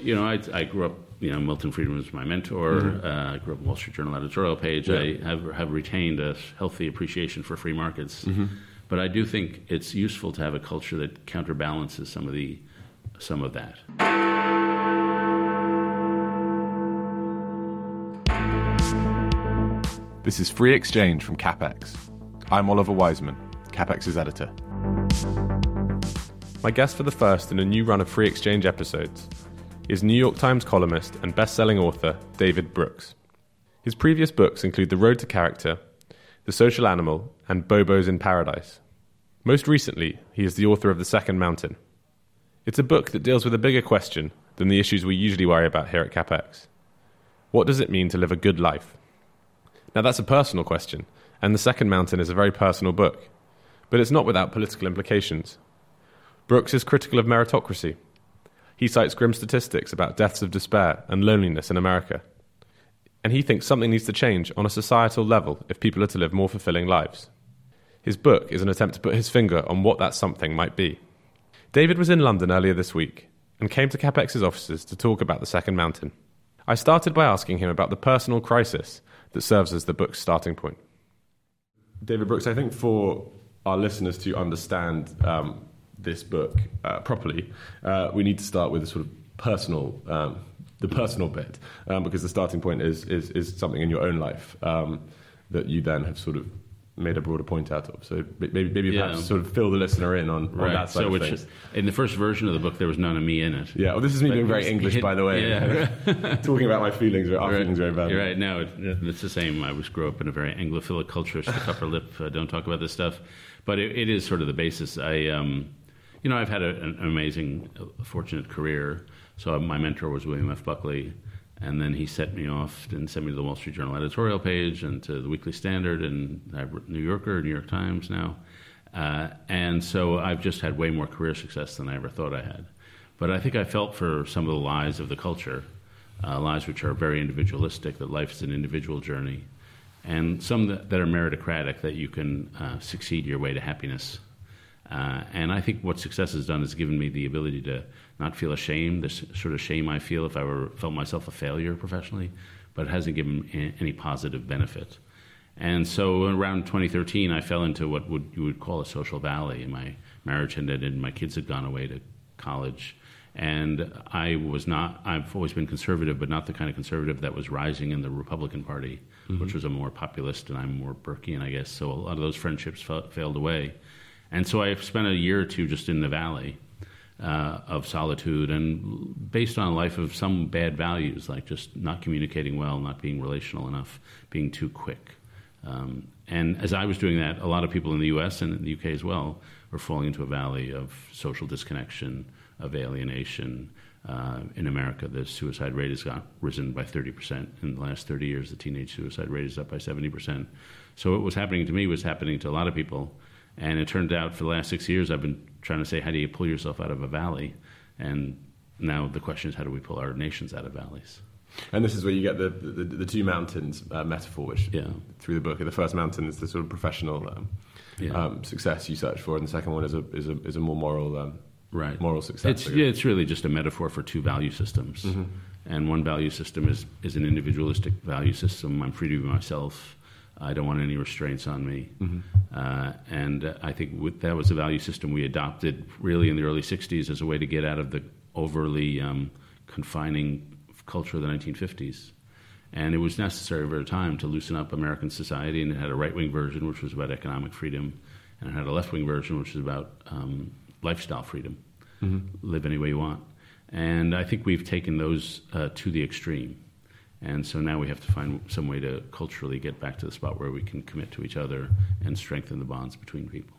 You know, I, I grew up, you know, Milton Friedman was my mentor. Mm-hmm. Uh, I grew up in Wall Street Journal editorial page. I have, have retained a healthy appreciation for free markets. Mm-hmm. But I do think it's useful to have a culture that counterbalances some of the some of that. This is Free Exchange from CapX. I'm Oliver Wiseman, CapX's editor. My guest for the first in a new run of Free Exchange episodes is New York Times columnist and best-selling author David Brooks. His previous books include The Road to Character, The Social Animal, and Bobos in Paradise. Most recently, he is the author of The Second Mountain. It's a book that deals with a bigger question than the issues we usually worry about here at CapX. What does it mean to live a good life? Now, that's a personal question, and The Second Mountain is a very personal book, but it's not without political implications. Brooks is critical of meritocracy. He cites grim statistics about deaths of despair and loneliness in America. And he thinks something needs to change on a societal level if people are to live more fulfilling lives. His book is an attempt to put his finger on what that something might be. David was in London earlier this week and came to CapX's offices to talk about The Second Mountain. I started by asking him about the personal crisis that serves as the book's starting point. David Brooks, I think for our listeners to understand um, this book uh, properly, uh, we need to start with a sort of personal, um, the personal bit, um, because the starting point is, is, is something in your own life um, that you then have sort of made a broader point out of. So maybe, maybe Yeah. perhaps sort of fill the listener in on, on that side So, of which things. in the first version of the book, there was none of me in it. Yeah, well, this is me But being very English, by the way. Yeah. Talking about my feelings, or our You're feelings very right. badly. You're right. No, it, it's the same. I was grew up in a very Anglophilic culture. Stick upper lip. Uh, don't talk about this stuff. But it, it is sort of the basis. I, um, you know, I've had a, an amazing, uh, fortunate career. So my mentor was William F. Buckley, and then he set me off and sent me to the Wall Street Journal editorial page and to the Weekly Standard and New Yorker, New York Times now. Uh, and so I've just had way more career success than I ever thought I had. But I think I felt for some of the lies of the culture, uh, lies which are very individualistic, that life is an individual journey, and some that, that are meritocratic, that you can uh, succeed your way to happiness. Uh, and I think what success has done is given me the ability to not feel ashamed, this sort of shame I feel if I were felt myself a failure professionally, but it hasn't given any positive benefit. And so around 2013, I fell into what would, you would call a social valley. My marriage had ended, my kids had gone away to college. And I was not, I've always been conservative, but not the kind of conservative that was rising in the Republican Party, which was a more populist, and I'm more Burkean, I guess. So a lot of those friendships fa- failed away. And so I spent a year or two just in the valley uh, of solitude and based on a life of some bad values, like just not communicating well, not being relational enough, being too quick. Um, and as I was doing that, a lot of people in the US and in the UK as well were falling into a valley of social disconnection, of alienation. Uh, in America, the suicide rate has got, risen by 30%. In the last 30 years, the teenage suicide rate is up by 70%. So what was happening to me was happening to a lot of people. And it turned out for the last six years, I've been trying to say, how do you pull yourself out of a valley? And now the question is, how do we pull our nations out of valleys? And this is where you get the the, the two mountains uh, metaphor, which Yeah. through the book. The first mountain is the sort of professional um, Yeah. um, success you search for, and the second one is a is a, is a more moral um, right. moral success. It's, yeah, it's really just a metaphor for two value systems. And one value system is, is an individualistic value system. I'm free to be myself. I don't want any restraints on me. Mm-hmm. Uh, and I think with, that was a value system we adopted really in the early 60s as a way to get out of the overly um, confining culture of the 1950s. And it was necessary over the time to loosen up American society, and it had a right wing version, which was about economic freedom, and it had a left wing version, which was about um, lifestyle freedom mm-hmm. live any way you want. And I think we've taken those uh, to the extreme. And so now we have to find some way to culturally get back to the spot where we can commit to each other and strengthen the bonds between people.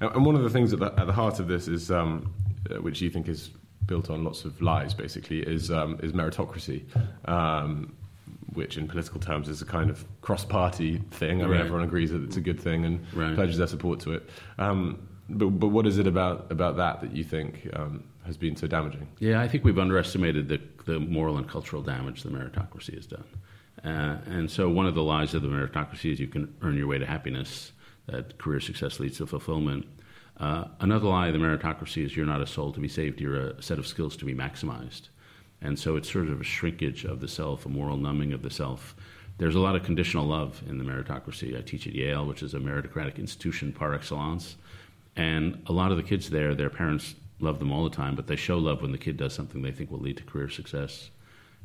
And one of the things at the, at the heart of this is, um, uh, which you think is built on lots of lies, basically, is um, is meritocracy, um, which in political terms is a kind of cross-party thing. I mean, Right. everyone agrees that it's a good thing and Right. pledges their support to it. Um, but, but what is it about about that that you think um, has been so damaging? Yeah, I think we've underestimated the, the moral and cultural damage the meritocracy has done. Uh, and so, one of the lies of the meritocracy is you can earn your way to happiness, that career success leads to fulfillment. Uh, another lie of the meritocracy is you're not a soul to be saved, you're a set of skills to be maximized. And so, it's sort of a shrinkage of the self, a moral numbing of the self. There's a lot of conditional love in the meritocracy. I teach at Yale, which is a meritocratic institution par excellence. And a lot of the kids there, their parents love them all the time, but they show love when the kid does something they think will lead to career success.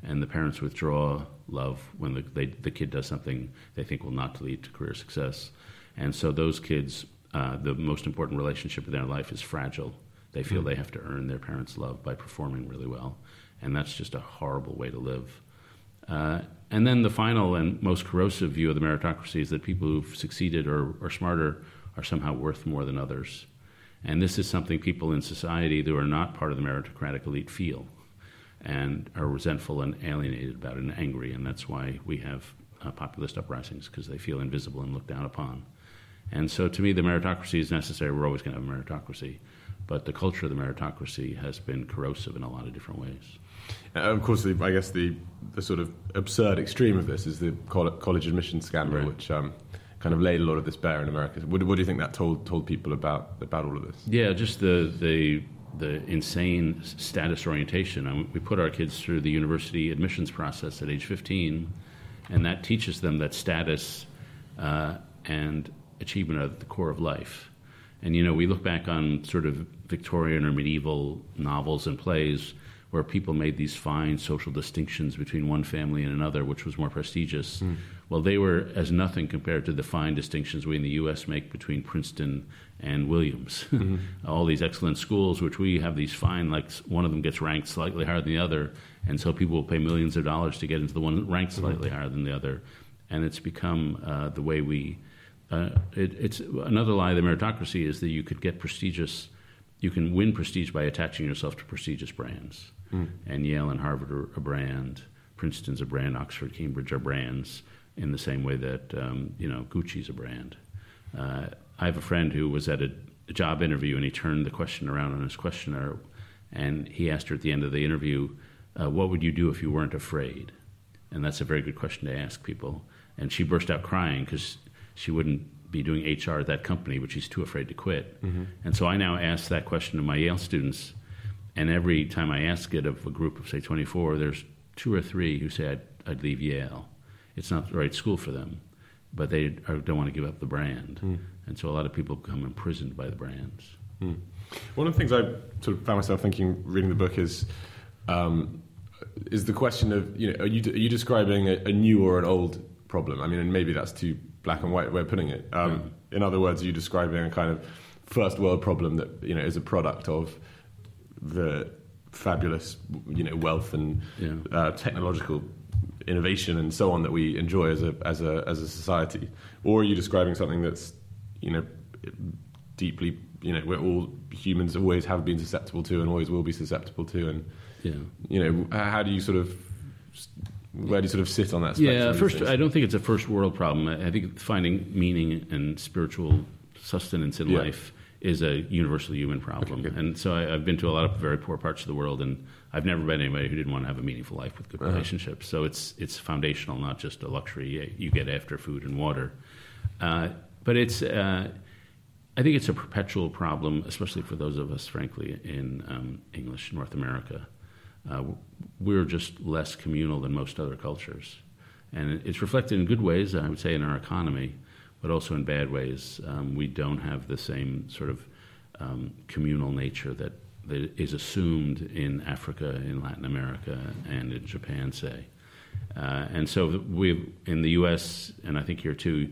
And the parents withdraw love when the, they, the kid does something they think will not lead to career success. And so those kids, uh, the most important relationship in their life is fragile. They feel they have to earn their parents' love by performing really well. And that's just a horrible way to live. Uh, and then the final and most corrosive view of the meritocracy is that people who've succeeded or are smarter are somehow worth more than others. And this is something people in society who are not part of the meritocratic elite feel and are resentful and alienated about it and angry. And that's why we have uh, populist uprisings, because they feel invisible and looked down upon. And so to me, the meritocracy is necessary. We're always going to have a meritocracy. But the culture of the meritocracy has been corrosive in a lot of different ways. Uh, of course, the, I guess the, the sort of absurd extreme of this is the college admission scandal, Right. which um, kind of laid a lot of this bare in America. What, what do you think that told told people about about all of this? Yeah, just the the the insane status orientation. I mean, we put our kids through the university admissions process at age 15, and that teaches them that status uh, and achievement are at the core of life. And you know, we look back on sort of Victorian or medieval novels and plays where people made these fine social distinctions between one family and another, which was more prestigious. Well, they were as nothing compared to the fine distinctions we in the U.S. make between Princeton and Williams. All these excellent schools, which we have these fine, like one of them gets ranked slightly higher than the other, and so people will pay millions of dollars to get into the one ranked slightly higher than the other. And it's become uh, the way we. Uh, it, it's another lie of the meritocracy is that you could get prestigious, you can win prestige by attaching yourself to prestigious brands. And Yale and Harvard are a brand, Princeton's a brand, Oxford, Cambridge are brands in the same way that um, you know Gucci's a brand. Uh, I have a friend who was at a, a job interview and he turned the question around on his questioner, and he asked her at the end of the interview, uh, "What would you do if you weren't afraid?" And that's a very good question to ask people. And she burst out crying because she wouldn't be doing HR at that company, but she's too afraid to quit. And so I now ask that question to my Yale students, and every time I ask it of a group of say 24, there's two or three who say I'd, I'd leave Yale. It's not the right school for them, but they are, don't want to give up the brand. And so a lot of people become imprisoned by the brands. One of the things I sort of found myself thinking reading the book is um, is the question of you know are you are you describing a, a new or an old problem? I mean, and maybe that's too black and white way of putting it. Um, In other words, are you describing a kind of first world problem that you know is a product of the fabulous you know wealth and Yeah. uh, technological innovation and so on that we enjoy as a as a as a society, or are you describing something that's you know deeply you know we're all humans always have been susceptible to and always will be susceptible to, and Yeah. you know how do you sort of where do you sort of sit on that? spectrum Yeah, first. I don't think it's a first world problem. I think finding meaning and spiritual sustenance in Yeah. life is a universal human problem. Okay, and so I, I've been to a lot of very poor parts of the world, and I've never met anybody who didn't want to have a meaningful life with Uh-huh. good relationships. So it's it's foundational, not just a luxury you get after food and water. Uh, but it's. Uh, I think it's a perpetual problem, especially for those of us, frankly, in um, English North America. Uh, we're just less communal than most other cultures. And it's reflected in good ways, I would say, in our economy. but also in bad ways. Um, we don't have the same sort of um, communal nature that, that is assumed in Africa, in Latin America, and in Japan, say. Uh, and so we, in the U.S., and I think here too,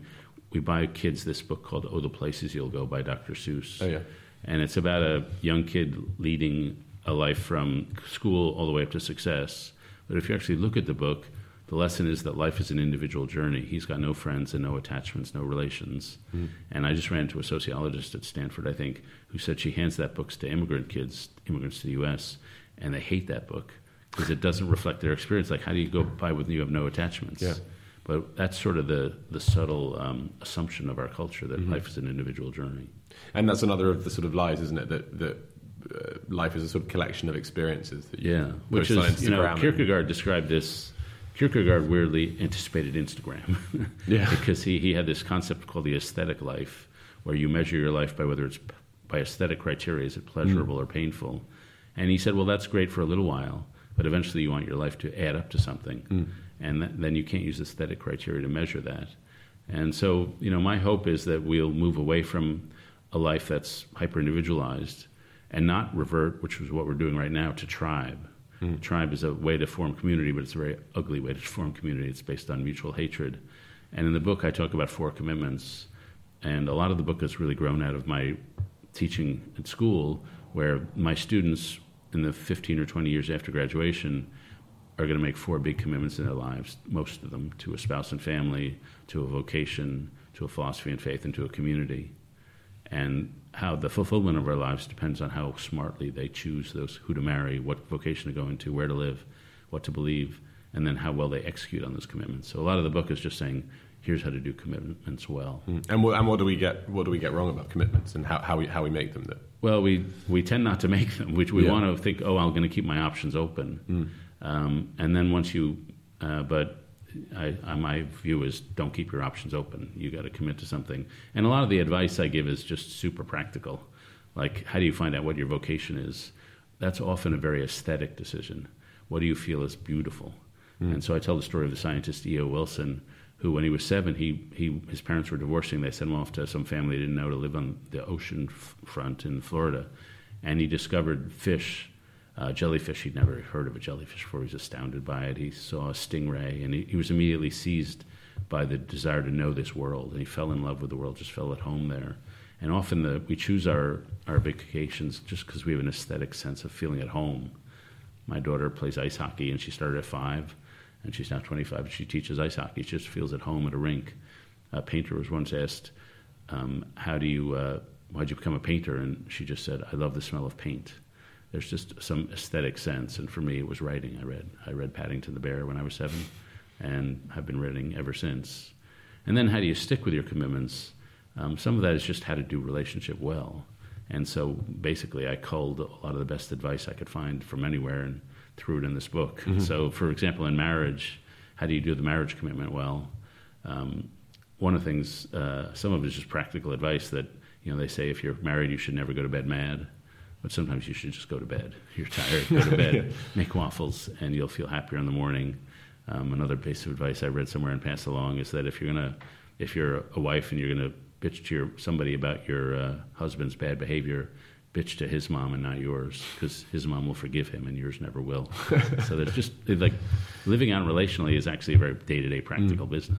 we buy kids this book called "Oh, the Places You'll Go" by Dr. Seuss. Oh yeah. And it's about a young kid leading a life from school all the way up to success. But if you actually look at the book, the lesson is that life is an individual journey. He's got no friends and no attachments, no relations. Mm. And I just ran into a sociologist at Stanford, I think, who said she hands that book to immigrant kids, immigrants to the U.S., and they hate that book because it doesn't reflect their experience. Like, how do you go by when you have no attachments? Yeah. But that's sort of the, the subtle um, assumption of our culture that mm-hmm. life is an individual journey. And that's another of the sort of lies, isn't it? That, that uh, life is a sort of collection of experiences. That you yeah, which is, you know, Kierkegaard described this. Kierkegaard weirdly anticipated Instagram. yeah. because he, he had this concept called the aesthetic life, where you measure your life by whether it's by aesthetic criteria, is it pleasurable mm. or painful? And he said, well, that's great for a little while, but eventually you want your life to add up to something. Mm and th- then you can't use aesthetic criteria to measure that. And so, you know, my hope is that we'll move away from a life that's hyper individualized and not revert, which is what we're doing right now, to tribe. Mm. Tribe is a way to form community, but it's a very ugly way to form community. It's based on mutual hatred. And in the book, I talk about four commitments. And a lot of the book has really grown out of my teaching at school, where my students, in the 15 or 20 years after graduation, are going to make four big commitments in their lives, most of them to a spouse and family, to a vocation, to a philosophy and faith, and to a community. And how the fulfillment of our lives depends on how smartly they choose those who to marry, what vocation to go into, where to live, what to believe, and then how well they execute on those commitments. So a lot of the book is just saying, here's how to do commitments well. Mm. And, what, and what do we get? What do we get wrong about commitments, and how, how we how we make them? That well, we we tend not to make them. Which we yeah. want to think, oh, I'm going to keep my options open. Mm. Um, and then once you, uh, but I, I, my view is don't keep your options open. You got to commit to something. And a lot of the advice I give is just super practical. Like, how do you find out what your vocation is? That's often a very aesthetic decision. What do you feel is beautiful? Mm. And so I tell the story of the scientist E.O. Wilson, who, when he was seven, he, he, his parents were divorcing. They sent him off to some family he didn't know to live on the ocean f- front in Florida. And he discovered fish uh, jellyfish, he'd never heard of a jellyfish before. He was astounded by it. He saw a stingray, and he, he, was immediately seized by the desire to know this world. And he fell in love with the world, just fell at home there. And often the, we choose our, our vacations just because we have an aesthetic sense of feeling at home. My daughter plays ice hockey, and she started at five, and she's now 25, and she teaches ice hockey. She just feels at home at a rink. A painter was once asked, um, How do you, uh, why'd you become a painter? And she just said, I love the smell of paint there's just some aesthetic sense. And for me, it was writing. I read I read Paddington the Bear when I was seven, and I've been reading ever since. And then how do you stick with your commitments? Um, some of that is just how to do relationship well. And so basically, I culled a lot of the best advice I could find from anywhere and threw it in this book. Mm-hmm. So, for example, in marriage, how do you do the marriage commitment well? Um, one of the things, uh, some of it is just practical advice that you know they say if you're married, you should never go to bed mad. But sometimes you should just go to bed. You're tired, go to bed, make waffles, and you'll feel happier in the morning. Um, another piece of advice I read somewhere and passed along is that if you're gonna, if you're a wife and you're gonna bitch to your, somebody about your uh, husband's bad behavior, bitch to his mom and not yours, because his mom will forgive him and yours never will. so there's just like living out relationally is actually a very day to day practical mm. business.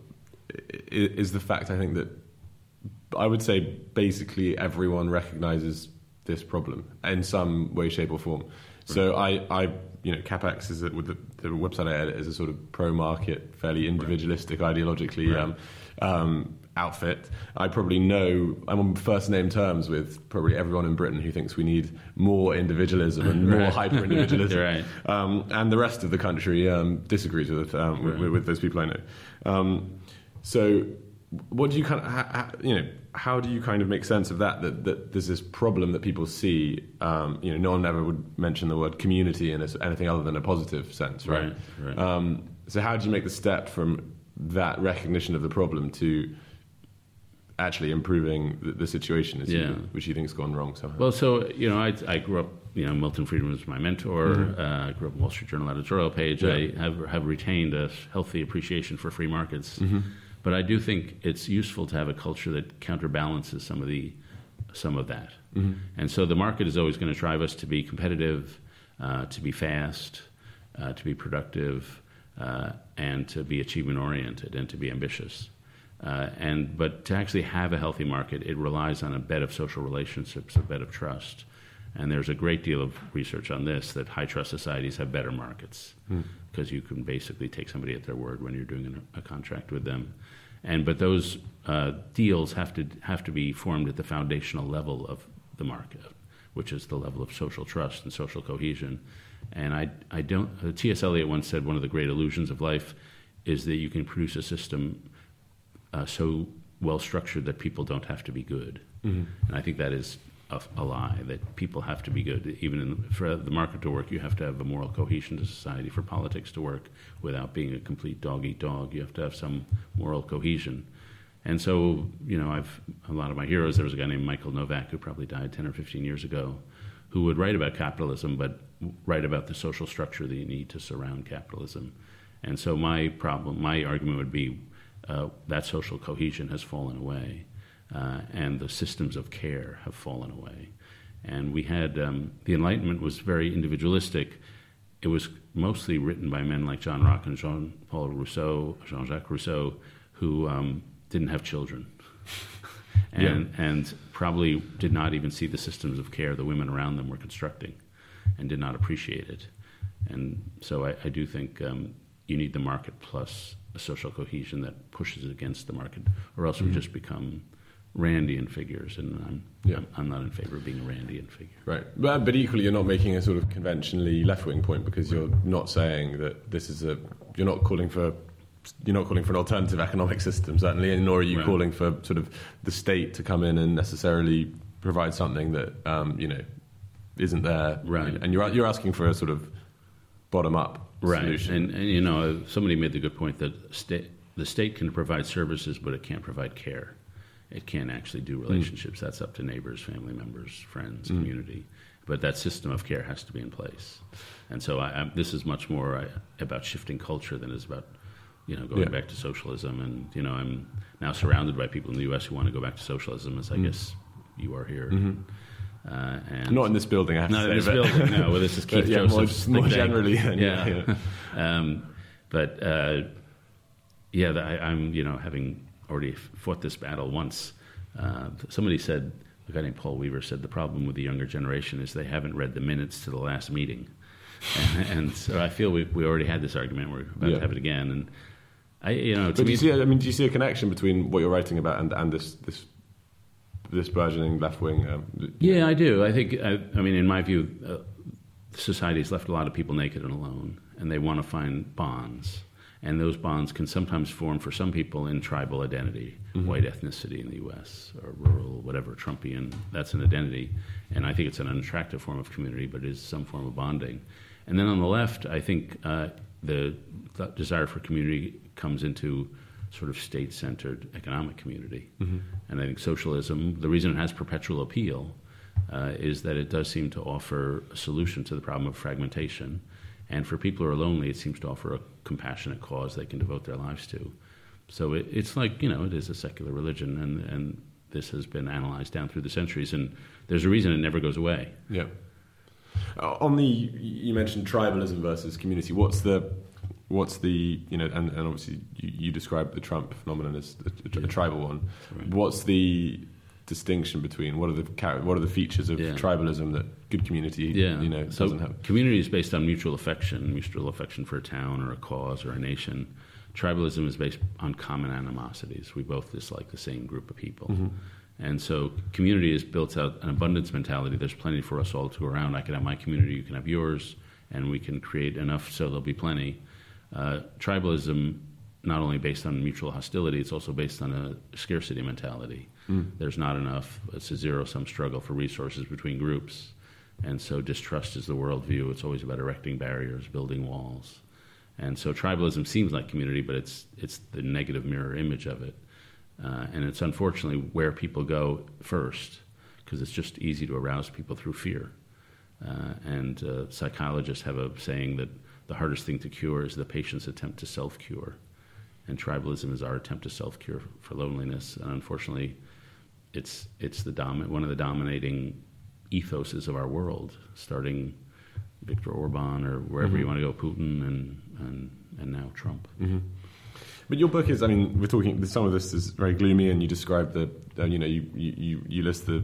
is the fact I think that I would say basically everyone recognizes this problem in some way, shape, or form. So I, I you know, CapX is a, with the, the, website I edit is a sort of pro-market, fairly individualistic, ideologically right. um, um, outfit. I probably know I'm on first name terms with probably everyone in Britain who thinks we need more individualism and more right. hyper individualism, right. um, and the rest of the country um, disagrees with. Um, right. with, with, those people I know. So, what do you kind of, you know, how do you kind of make sense of that? That, that there's this problem that people see. Um, you know, no one ever would mention the word community in a, anything other than a positive sense, right? right, right. Um, so, how do you make the step from that recognition of the problem to actually improving the, the situation, yeah. you, which you think has gone wrong somehow? Well, so you know, I, I grew up. You know, Milton Friedman was my mentor. Mm-hmm. Uh, I grew up in Wall Street Journal editorial page. Yeah. I have have retained a healthy appreciation for free markets. Mm-hmm but I do think it's useful to have a culture that counterbalances some of the some of that. Mm-hmm. And so the market is always going to drive us to be competitive, uh, to be fast, uh, to be productive, uh, and to be achievement oriented and to be ambitious. Uh, and but to actually have a healthy market, it relies on a bed of social relationships, a bed of trust. And there's a great deal of research on this that high trust societies have better markets because mm. you can basically take somebody at their word when you're doing a, a contract with them. And but those uh, deals have to have to be formed at the foundational level of the market, which is the level of social trust and social cohesion. And I, I don't. Uh, T.S. Eliot once said one of the great illusions of life is that you can produce a system uh, so well structured that people don't have to be good. Mm-hmm. And I think that is a, a, lie that people have to be good. Even in, for the market to work, you have to have a moral cohesion to society. For politics to work without being a complete dog eat dog, you have to have some moral cohesion. And so, you know, I've a lot of my heroes. There was a guy named Michael Novak who probably died ten or fifteen years ago, who would write about capitalism, but write about the social structure that you need to surround capitalism. And so, my problem, my argument would be uh, that social cohesion has fallen away uh, and the systems of care have fallen away. And we had um, the Enlightenment was very individualistic. It was mostly written by men like John Locke and Jean Paul Rousseau, Jean Jacques Rousseau, who um, didn't have children. and, yeah. and probably did not even see the systems of care the women around them were constructing and did not appreciate it. And so I, I do think um, you need the market plus a social cohesion that pushes against the market, or else mm-hmm. we just become Randian figures, and I'm, yeah. I'm, not in favor of being a Randian figure. Right, but, but equally, you're not making a sort of conventionally left-wing point because you're not saying that this is a. You're not calling for. You're not calling for an alternative economic system, certainly, nor are you right. calling for sort of the state to come in and necessarily provide something that um, you know isn't there. Right, and you're you're asking for a sort of bottom-up right. solution. And, and you know, somebody made the good point that state, the state can provide services, but it can't provide care it can't actually do relationships. Mm. That's up to neighbors, family members, friends, mm. community. But that system of care has to be in place. And so I, I, this is much more I, about shifting culture than it is about you know going yeah. back to socialism. And you know I'm now surrounded by people in the U.S. who want to go back to socialism, as I mm. guess you are here. Mm-hmm. Uh, and not in this building. I have not to in say, this building. No, well, this is Keith yeah, Joseph's more, more generally. yeah, yeah. Um, but uh, yeah, I, I'm you know having already fought this battle once. Uh, somebody said, a guy named Paul Weaver said, the problem with the younger generation is they haven't read the minutes to the last meeting. and, and, so I feel we, we already had this argument. We're about yeah. to have it again. And I, you know, but do you see? I mean, do you see a connection between what you're writing about and, and this this this burgeoning left wing? Um, yeah, I do. I think. I, I mean, in my view, uh, society's left a lot of people naked and alone, and they want to find bonds and those bonds can sometimes form for some people in tribal identity, mm-hmm. white ethnicity in the U.S. or rural, whatever Trumpian. That's an identity, and I think it's an unattractive form of community, but it is some form of bonding. And then on the left, I think uh, the desire for community comes into sort of state centered economic community. Mm-hmm. And I think socialism, the reason it has perpetual appeal uh, is that it does seem to offer a solution to the problem of fragmentation. And for people who are lonely, it seems to offer a compassionate cause they can devote their lives to. So it, it's like, you know, it is a secular religion, and, and this has been analyzed down through the centuries, and there's a reason it never goes away. Yeah. Uh, on the, you mentioned tribalism versus community. What's the what's the you know and, and obviously you, you describe the Trump phenomenon as a, a, a tribal one. Right. What's the distinction between what are the what are the features of yeah. tribalism that good community yeah. you know so doesn't have? Community is based on mutual affection, mutual affection for a town or a cause or a nation. Tribalism is based on common animosities. We both dislike the same group of people. Mm-hmm. And so community is built out an abundance mentality. There's plenty for us all to go around. I can have my community, you can have yours, and we can create enough so there'll be plenty. Uh, tribalism, not only based on mutual hostility, it's also based on a scarcity mentality. Mm. There's not enough. It's a zero sum struggle for resources between groups. And so distrust is the worldview. It's always about erecting barriers, building walls. And so tribalism seems like community, but it's, it's the negative mirror image of it. Uh, and it's unfortunately where people go first because it's just easy to arouse people through fear. Uh, and uh, psychologists have a saying that the hardest thing to cure is the patient's attempt to self cure. And tribalism is our attempt to self cure for loneliness. And unfortunately, it's, it's the one of the dominating ethoses of our world, starting Viktor Orban or wherever mm-hmm. you want to go, Putin, and, and, and now Trump. Mm-hmm. But your book is, I mean, we're talking, some of this is very gloomy, and you describe the, uh, you know, you, you, you list the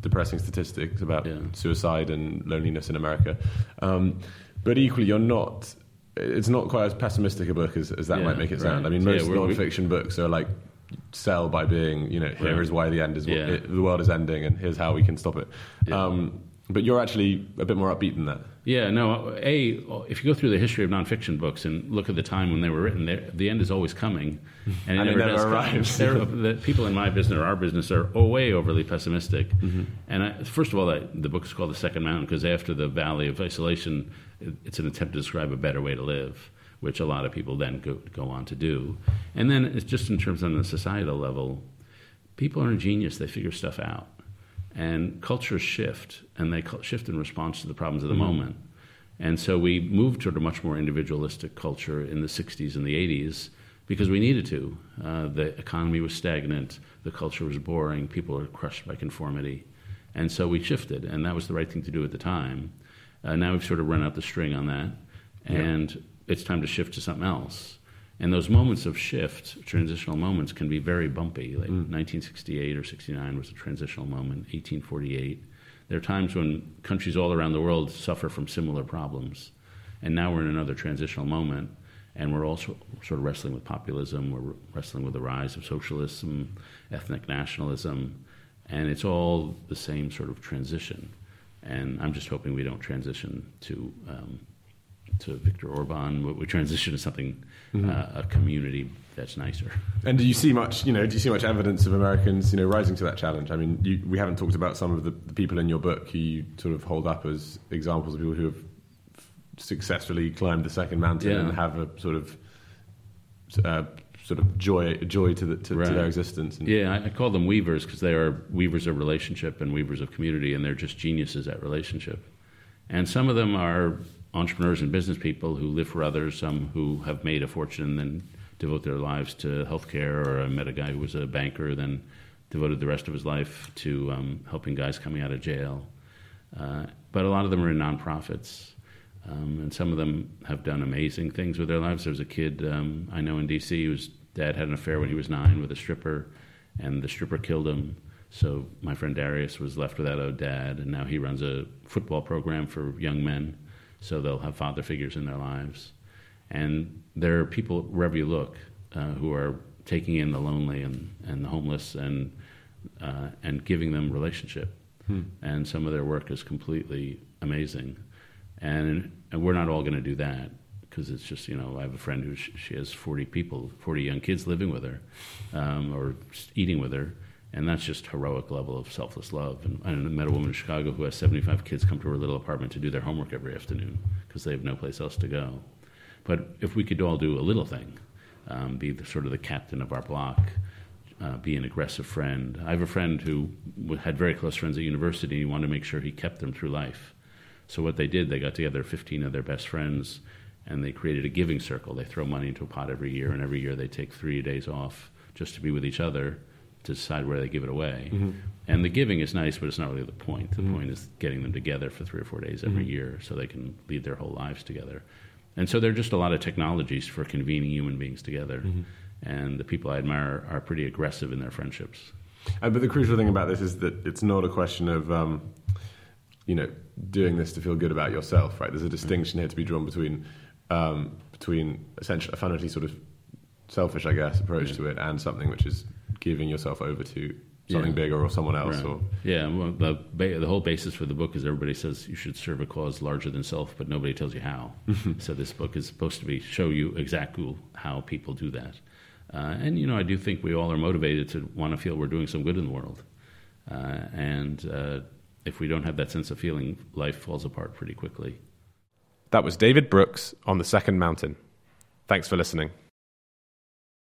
depressing statistics about yeah. suicide and loneliness in America. Um, but equally, you're not, it's not quite as pessimistic a book as, as that yeah, might make it sound. Right. I mean, most yeah, non-fiction books are like, sell by being, you know, here right. is why the end is, it, the world is ending, and here's how we can stop it. Um, but you're actually a bit more upbeat than that. Yeah, no. A, if you go through the history of nonfiction books and look at the time when they were written, the end is always coming, and it, and never, it never arrives. the people in my business or our business are way overly pessimistic. Mm-hmm. And I, first of all, I, the book is called The Second Mountain because after the Valley of Isolation, it, it's an attempt to describe a better way to live, which a lot of people then go, go on to do. And then it's just in terms on the societal level, people are ingenious; they figure stuff out and cultures shift, and they shift in response to the problems of the mm-hmm. moment. And so we moved toward a much more individualistic culture in the 60s and the 80s because we needed to. Uh, the economy was stagnant, the culture was boring, people were crushed by conformity. And so we shifted, and that was the right thing to do at the time. Uh, now we've sort of run out the string on that, and yeah. It's time to shift to something else. And those moments of shift, transitional moments, can be very bumpy. Like mm. 1968 or 69 was a transitional moment, 1848. There are times when countries all around the world suffer from similar problems. And now we're in another transitional moment, and we're also sort of wrestling with populism, we're wrestling with the rise of socialism, ethnic nationalism, and it's all the same sort of transition. And I'm just hoping we don't transition to um, to Viktor Orban. We transition to something, mm-hmm. uh, a community that's nicer. And do you see much, you know, do you see much evidence of Americans, you know, rising to that challenge? I mean, you, we haven't talked about some of the, the, people in your book who you sort of hold up as examples of people who have successfully climbed the second mountain yeah. and have a sort of uh, sort of joy joy to, the, to, right. to their existence. And yeah, I, I, call them weavers because they are weavers of relationship and weavers of community, and they're just geniuses at relationship. And some of them are entrepreneurs and business people who live for others, some who have made a fortune and then devote their lives to healthcare, or I met a guy who was a banker, then devoted the rest of his life to um, helping guys coming out of jail. Uh, but a lot of them are in nonprofits. Um, and some of them have done amazing things with their lives. There was a kid um, I know in D.C. whose dad had an affair when he was nine with a stripper, and the stripper killed him. So my friend Darius was left without a dad, and now he runs a football program for young men so they'll have father figures in their lives. And there are people wherever you look uh, who are taking in the lonely and, and the homeless and, uh, and giving them relationship. Hmm. And some of their work is completely amazing. And, and we're not all going to do that because it's just, you know, I have a friend who sh- she has 40 people, 40 young kids living with her um, or eating with her and that's just heroic level of selfless love. And I met a woman in Chicago who has 75 kids come to her little apartment to do their homework every afternoon because they have no place else to go. But if we could all do a little thing, um, be the, sort of the captain of our block, uh, be an aggressive friend. I have a friend who had very close friends at university. He wanted to make sure he kept them through life. So what they did, they got together 15 of their best friends, and they created a giving circle. They throw money into a pot every year, and every year they take three days off just to be with each other to decide where they give it away. Mm-hmm. And the giving is nice, but it's not really the point. The mm-hmm. point is getting them together for three or four days every mm-hmm. year so they can lead their whole lives together. And so there are just a lot of technologies for convening human beings together. Mm-hmm. And the people I admire are pretty aggressive in their friendships. Uh, but the crucial thing about this is that it's not a question of, um, you know, doing this to feel good about yourself, right? There's a distinction here to be drawn between um, between essentially a fundamentally sort of selfish, I guess, approach yeah. to it and something which is giving yourself over to something yeah. bigger or someone else. Right. Or yeah, well, the the whole basis for the book is everybody says you should serve a cause larger than self, but nobody tells you how. so this book is supposed to be show you exactly how people do that. Uh, and you know, I do think we all are motivated to want to feel we're doing some good in the world. Uh, and uh, if we don't have that sense of feeling, life falls apart pretty quickly. That was David Brooks on the Second Mountain. Thanks for listening.